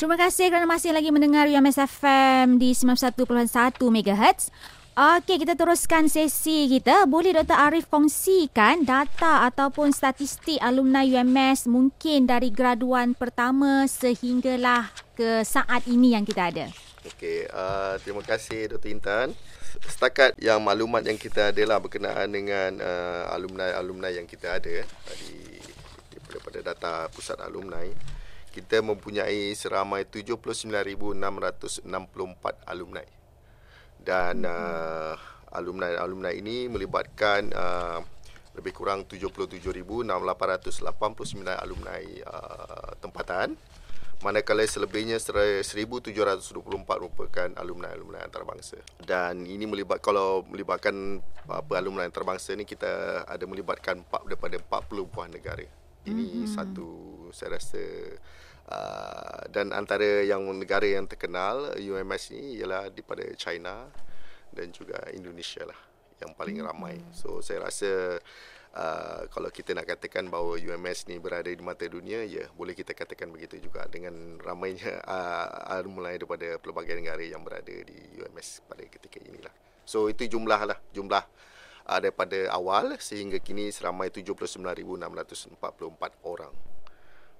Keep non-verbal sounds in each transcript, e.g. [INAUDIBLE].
Terima kasih kerana masih lagi mendengar UMS FM di 91.1 MHz. Okey, kita teruskan sesi kita. Boleh Dr. Arif kongsikan data ataupun statistik alumni UMS mungkin dari graduan pertama sehinggalah ke saat ini yang kita ada? Okey, uh, terima kasih Dr. Intan. Setakat yang maklumat yang kita ada lah berkenaan dengan uh, alumni-alumni yang kita ada di, daripada data pusat alumni kita mempunyai seramai 79,664 alumni. Dan uh, alumni-alumni ini melibatkan uh, lebih kurang 77,889 alumni uh, tempatan. Manakala selebihnya 1,724 merupakan alumni-alumni antarabangsa. Dan ini melibat kalau melibatkan apa alumni antarabangsa ni kita ada melibatkan 4 daripada 40 buah negara. Ini mm-hmm. satu saya rasa uh, dan antara yang negara yang terkenal UMS ni ialah daripada China dan juga Indonesia lah yang paling mm-hmm. ramai. So saya rasa uh, kalau kita nak katakan bahawa UMS ni berada di mata dunia, ya boleh kita katakan begitu juga dengan ramainya [LAUGHS] uh, mulai daripada pelbagai negara yang berada di UMS pada ketika inilah. So itu jumlah lah jumlah uh, daripada awal sehingga kini seramai 79,644 orang.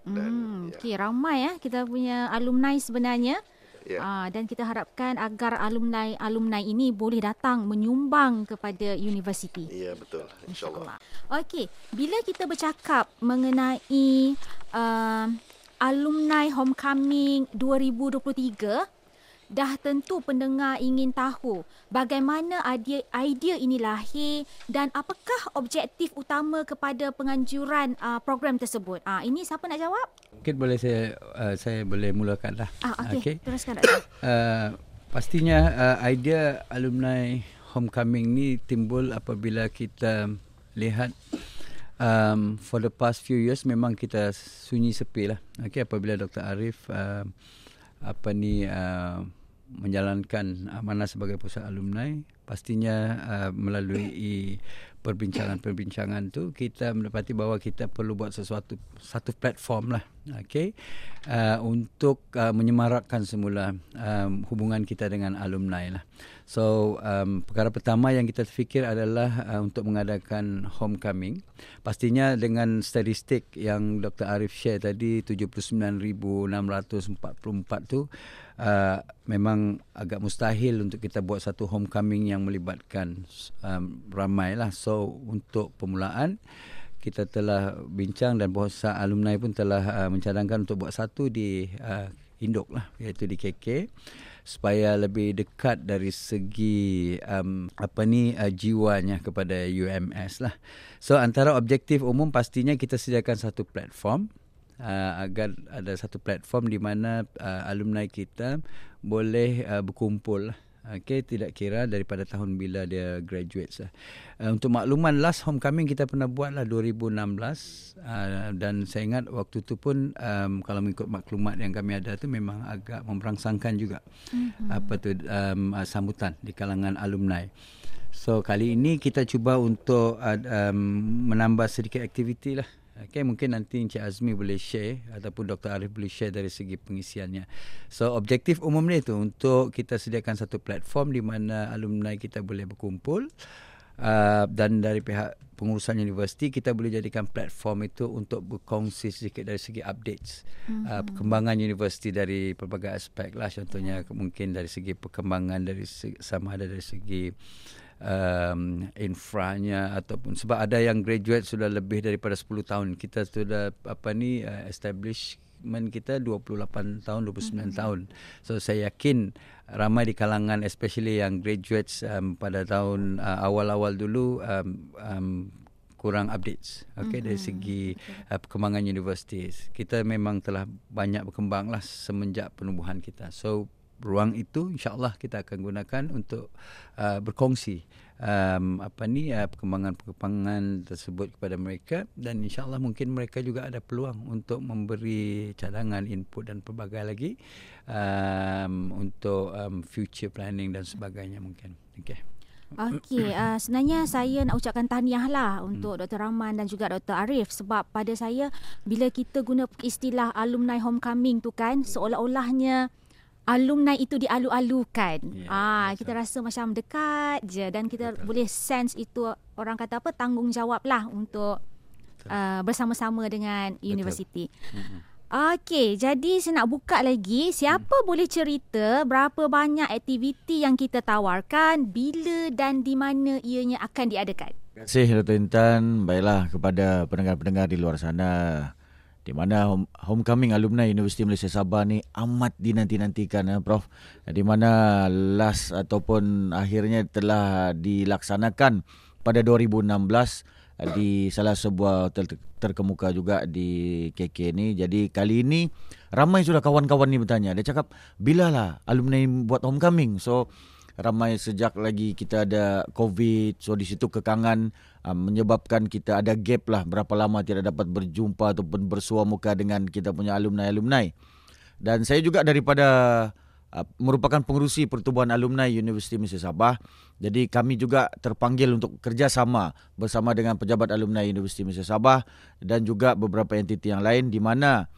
Hmm, ya. okay, ramai ya kita punya alumni sebenarnya. Yeah. Uh, dan kita harapkan agar alumni-alumni ini boleh datang menyumbang kepada universiti. Ya, yeah, betul. InsyaAllah. Okey, bila kita bercakap mengenai uh, alumni homecoming 2023, dah tentu pendengar ingin tahu bagaimana idea, idea ini lahir dan apakah objektif utama kepada penganjuran uh, program tersebut. Ah uh, ini siapa nak jawab? Mungkin boleh saya uh, saya boleh mulakan lah. Ah okey. Okay. Teruskan [COUGHS] Dr. uh, pastinya uh, idea alumni homecoming ni timbul apabila kita lihat um, for the past few years memang kita sunyi sepi lah. Okay, apabila Dr. Arif uh, apa ni uh, menjalankan amanah sebagai pusat alumni. Pastinya uh, melalui perbincangan-perbincangan tu kita mendapati bahawa kita perlu buat sesuatu satu platform lah okey. Uh, untuk uh, menyemarakkan semula um, hubungan kita dengan alumni lah. So um, perkara pertama yang kita fikir adalah uh, untuk mengadakan homecoming. Pastinya dengan statistik yang Dr Arif share tadi 79644 tu Uh, memang agak mustahil untuk kita buat satu homecoming yang melibatkan um, ramai lah. So untuk permulaan kita telah bincang dan bahasa alumni pun telah uh, mencadangkan untuk buat satu di uh, Indok lah iaitu di KK supaya lebih dekat dari segi um, apa ni uh, jiwanya kepada UMS lah. So antara objektif umum pastinya kita sediakan satu platform uh, agar ada satu platform di mana uh, alumni kita boleh uh, berkumpul Okay, tidak kira daripada tahun bila dia graduate lah. Uh, untuk makluman last homecoming kita pernah buat lah 2016 uh, dan saya ingat waktu tu pun um, kalau mengikut maklumat yang kami ada tu memang agak memberangsangkan juga mm-hmm. apa tu um, uh, sambutan di kalangan alumni. So kali ini kita cuba untuk uh, um, menambah sedikit aktiviti lah Okay, mungkin nanti Encik Azmi boleh share ataupun Dr. Arif boleh share dari segi pengisiannya. So, objektif umum ni tu untuk kita sediakan satu platform di mana alumni kita boleh berkumpul uh, dan dari pihak pengurusan universiti kita boleh jadikan platform itu untuk berkongsi sedikit dari segi updates mm-hmm. uh, perkembangan universiti dari pelbagai aspek lah contohnya mungkin dari segi perkembangan dari segi, sama ada dari segi um, infranya ataupun sebab ada yang graduate sudah lebih daripada 10 tahun. Kita sudah apa ni uh, establishment kita 28 tahun 29 mm-hmm. tahun. So saya yakin ramai di kalangan especially yang graduates um, pada tahun uh, awal-awal dulu um, um, kurang updates. Okay, mm-hmm. dari segi uh, perkembangan universiti kita memang telah banyak berkembang lah semenjak penubuhan kita. So ruang itu insyaallah kita akan gunakan untuk uh, berkongsi um, apa ni uh, perkembangan-perkembangan tersebut kepada mereka dan insyaallah mungkin mereka juga ada peluang untuk memberi cadangan input dan pelbagai lagi um, untuk um, future planning dan sebagainya mungkin okey Okey, uh, sebenarnya saya nak ucapkan tahniah lah untuk Hmm. Dr. Rahman dan juga Dr. Arif sebab pada saya bila kita guna istilah alumni homecoming tu kan seolah-olahnya alumni itu dialu-alukan. Ya, ah, betul. kita rasa macam dekat je dan kita boleh sense itu orang kata apa tanggungjawab lah untuk uh, bersama-sama dengan universiti. Okey, jadi saya nak buka lagi. Siapa boleh cerita berapa banyak aktiviti yang kita tawarkan, bila dan di mana ianya akan diadakan? Terima kasih Dr. Intan. Baiklah kepada pendengar-pendengar di luar sana. Di mana home, homecoming alumni Universiti Malaysia Sabah ni amat dinanti-nantikan eh, Prof. Di mana last ataupun akhirnya telah dilaksanakan pada 2016 eh, di salah sebuah hotel ter- terkemuka juga di KK ni. Jadi kali ini ramai sudah kawan-kawan ni bertanya. Dia cakap, bilalah alumni buat homecoming? So ramai sejak lagi kita ada COVID. So di situ kekangan uh, menyebabkan kita ada gap lah berapa lama tidak dapat berjumpa ataupun bersua muka dengan kita punya alumni-alumni. Dan saya juga daripada uh, merupakan pengerusi Pertubuhan Alumni Universiti Sabah. Jadi kami juga terpanggil untuk kerjasama bersama dengan pejabat alumni Universiti Sabah dan juga beberapa entiti yang lain di mana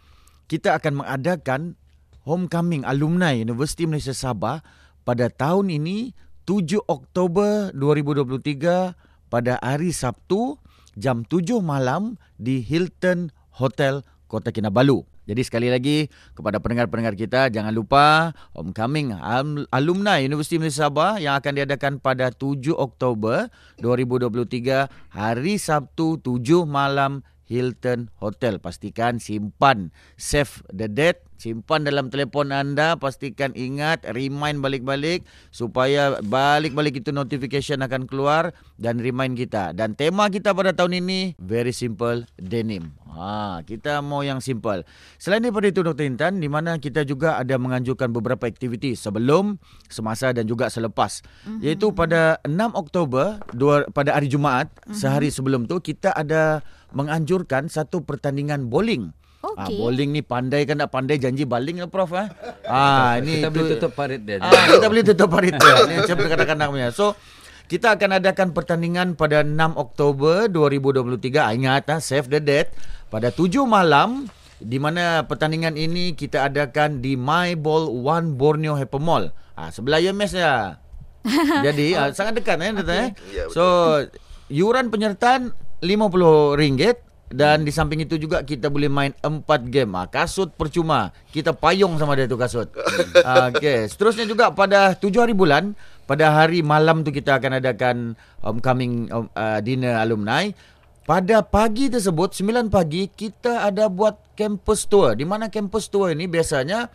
kita akan mengadakan homecoming alumni Universiti Malaysia Sabah pada tahun ini 7 Oktober 2023 pada hari Sabtu jam 7 malam di Hilton Hotel Kota Kinabalu. Jadi sekali lagi kepada pendengar-pendengar kita jangan lupa homecoming al- alumni Universiti Malaysia Sabah yang akan diadakan pada 7 Oktober 2023 hari Sabtu 7 malam Hilton Hotel. Pastikan simpan save the date, simpan dalam telefon anda, pastikan ingat remind balik-balik supaya balik-balik itu notification akan keluar dan remind kita. Dan tema kita pada tahun ini very simple denim. Ha, kita mau yang simple. Selain daripada itu Dr. Intan, di mana kita juga ada menganjurkan beberapa aktiviti sebelum, semasa dan juga selepas. Mm-hmm. Iaitu pada 6 Oktober dua, pada hari Jumaat, mm-hmm. sehari sebelum tu kita ada menganjurkan satu pertandingan bowling. Ah, Okey. bowling ni pandai kan tak pandai janji baling lah Prof eh. [LAUGHS] Ah ini kita boleh tutup parit dia. Ah, kita boleh tutup parit dia. Ini macam kanak-kanak punya. So kita akan adakan pertandingan pada 6 Oktober 2023. Ah, Ingat ah, save the date pada 7 malam di mana pertandingan ini kita adakan di My Ball One Borneo Hyper Mall. Ah sebelah UMS ya. [LAUGHS] Jadi ah, sangat dekat eh, okay. eh. Ya. So yuran penyertaan RM50 dan di samping itu juga kita boleh main 4 game. Ah, kasut percuma. Kita payung sama dia tu kasut. [LAUGHS] ah, Okey. Seterusnya juga pada 7 hari bulan, pada hari malam tu kita akan adakan homecoming um, uh, dinner alumni. Pada pagi tersebut 9 pagi kita ada buat campus tour. Di mana campus tour ini biasanya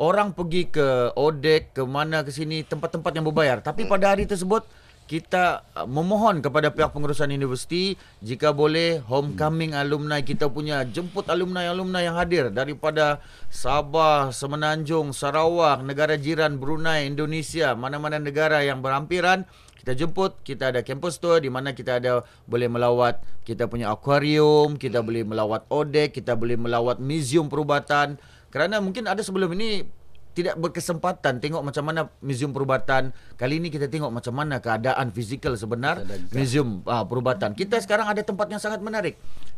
orang pergi ke Odek, ke mana ke sini tempat-tempat yang berbayar. Tapi pada hari tersebut kita uh, memohon kepada pihak pengurusan universiti jika boleh homecoming alumni kita punya jemput alumni-alumni yang hadir daripada Sabah, Semenanjung, Sarawak, negara jiran Brunei, Indonesia, mana-mana negara yang berhampiran kita jemput, kita ada campus tour di mana kita ada boleh melawat kita punya akuarium, kita boleh melawat Odek, kita boleh melawat museum perubatan. Kerana mungkin ada sebelum ini tidak berkesempatan tengok macam mana museum perubatan. Kali ini kita tengok macam mana keadaan fizikal sebenar museum ah, perubatan. Kita sekarang ada tempat yang sangat menarik.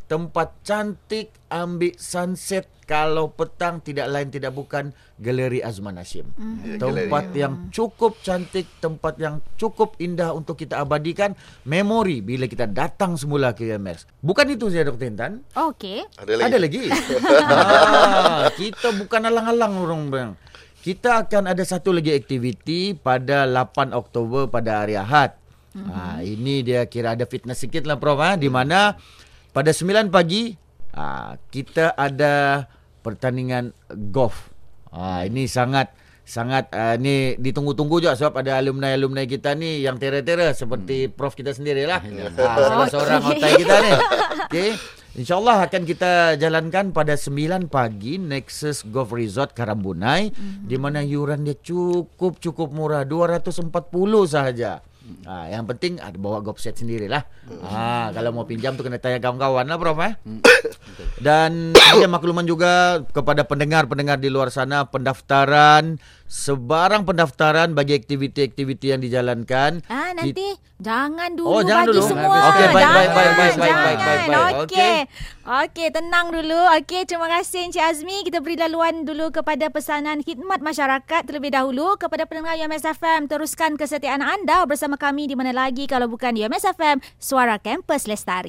Tempat cantik ambil sunset kalau petang tidak lain tidak bukan Galeri Azman Hashim. Ya, Tempat galeri. yang cukup cantik, tempat yang cukup indah untuk kita abadikan memori bila kita datang semula ke UMS. Bukan itu saja Dr. Intan. Okey. Ada lagi? Ada lagi. [LAUGHS] ah, kita bukan alang-alang orang bang. Kita akan ada satu lagi aktiviti pada 8 Oktober pada hari Ahad. Mm-hmm. Ah, ini dia kira ada fitness sikit lah Prof. Ha? Di mana pada 9 pagi ah, kita ada pertandingan golf. Ah, ini sangat sangat uh, ni ditunggu-tunggu juga sebab ada alumni-alumni kita ni yang tera-tera seperti Prof kita sendirilah. Ah, salah seorang [LAUGHS] otai kita ni. [LAUGHS] Okey. InsyaAllah akan kita jalankan pada 9 pagi Nexus Golf Resort Karambunai mm-hmm. di mana yuran dia cukup-cukup murah 240 sahaja. Ha, yang penting ada bawa golf set sendirilah. Ha, kalau mau pinjam tu kena tanya kawan-kawan lah Prof eh. [COUGHS] Dan ada makluman juga kepada pendengar-pendengar di luar sana pendaftaran sebarang pendaftaran bagi aktiviti-aktiviti yang dijalankan. Ah nanti jangan dulu Oh, jangan bagi dulu. semua. Okey, baik, baik, Jangan, baik, baik, baik, jangan. baik, baik, baik. Okey. Okey, tenang dulu. Okey, terima kasih Encik Azmi. Kita beri laluan dulu kepada pesanan khidmat masyarakat terlebih dahulu kepada pendengar UMS FM. Teruskan kesetiaan anda bersama kami di mana lagi kalau bukan di UMS FM, Suara Kampus Lestari.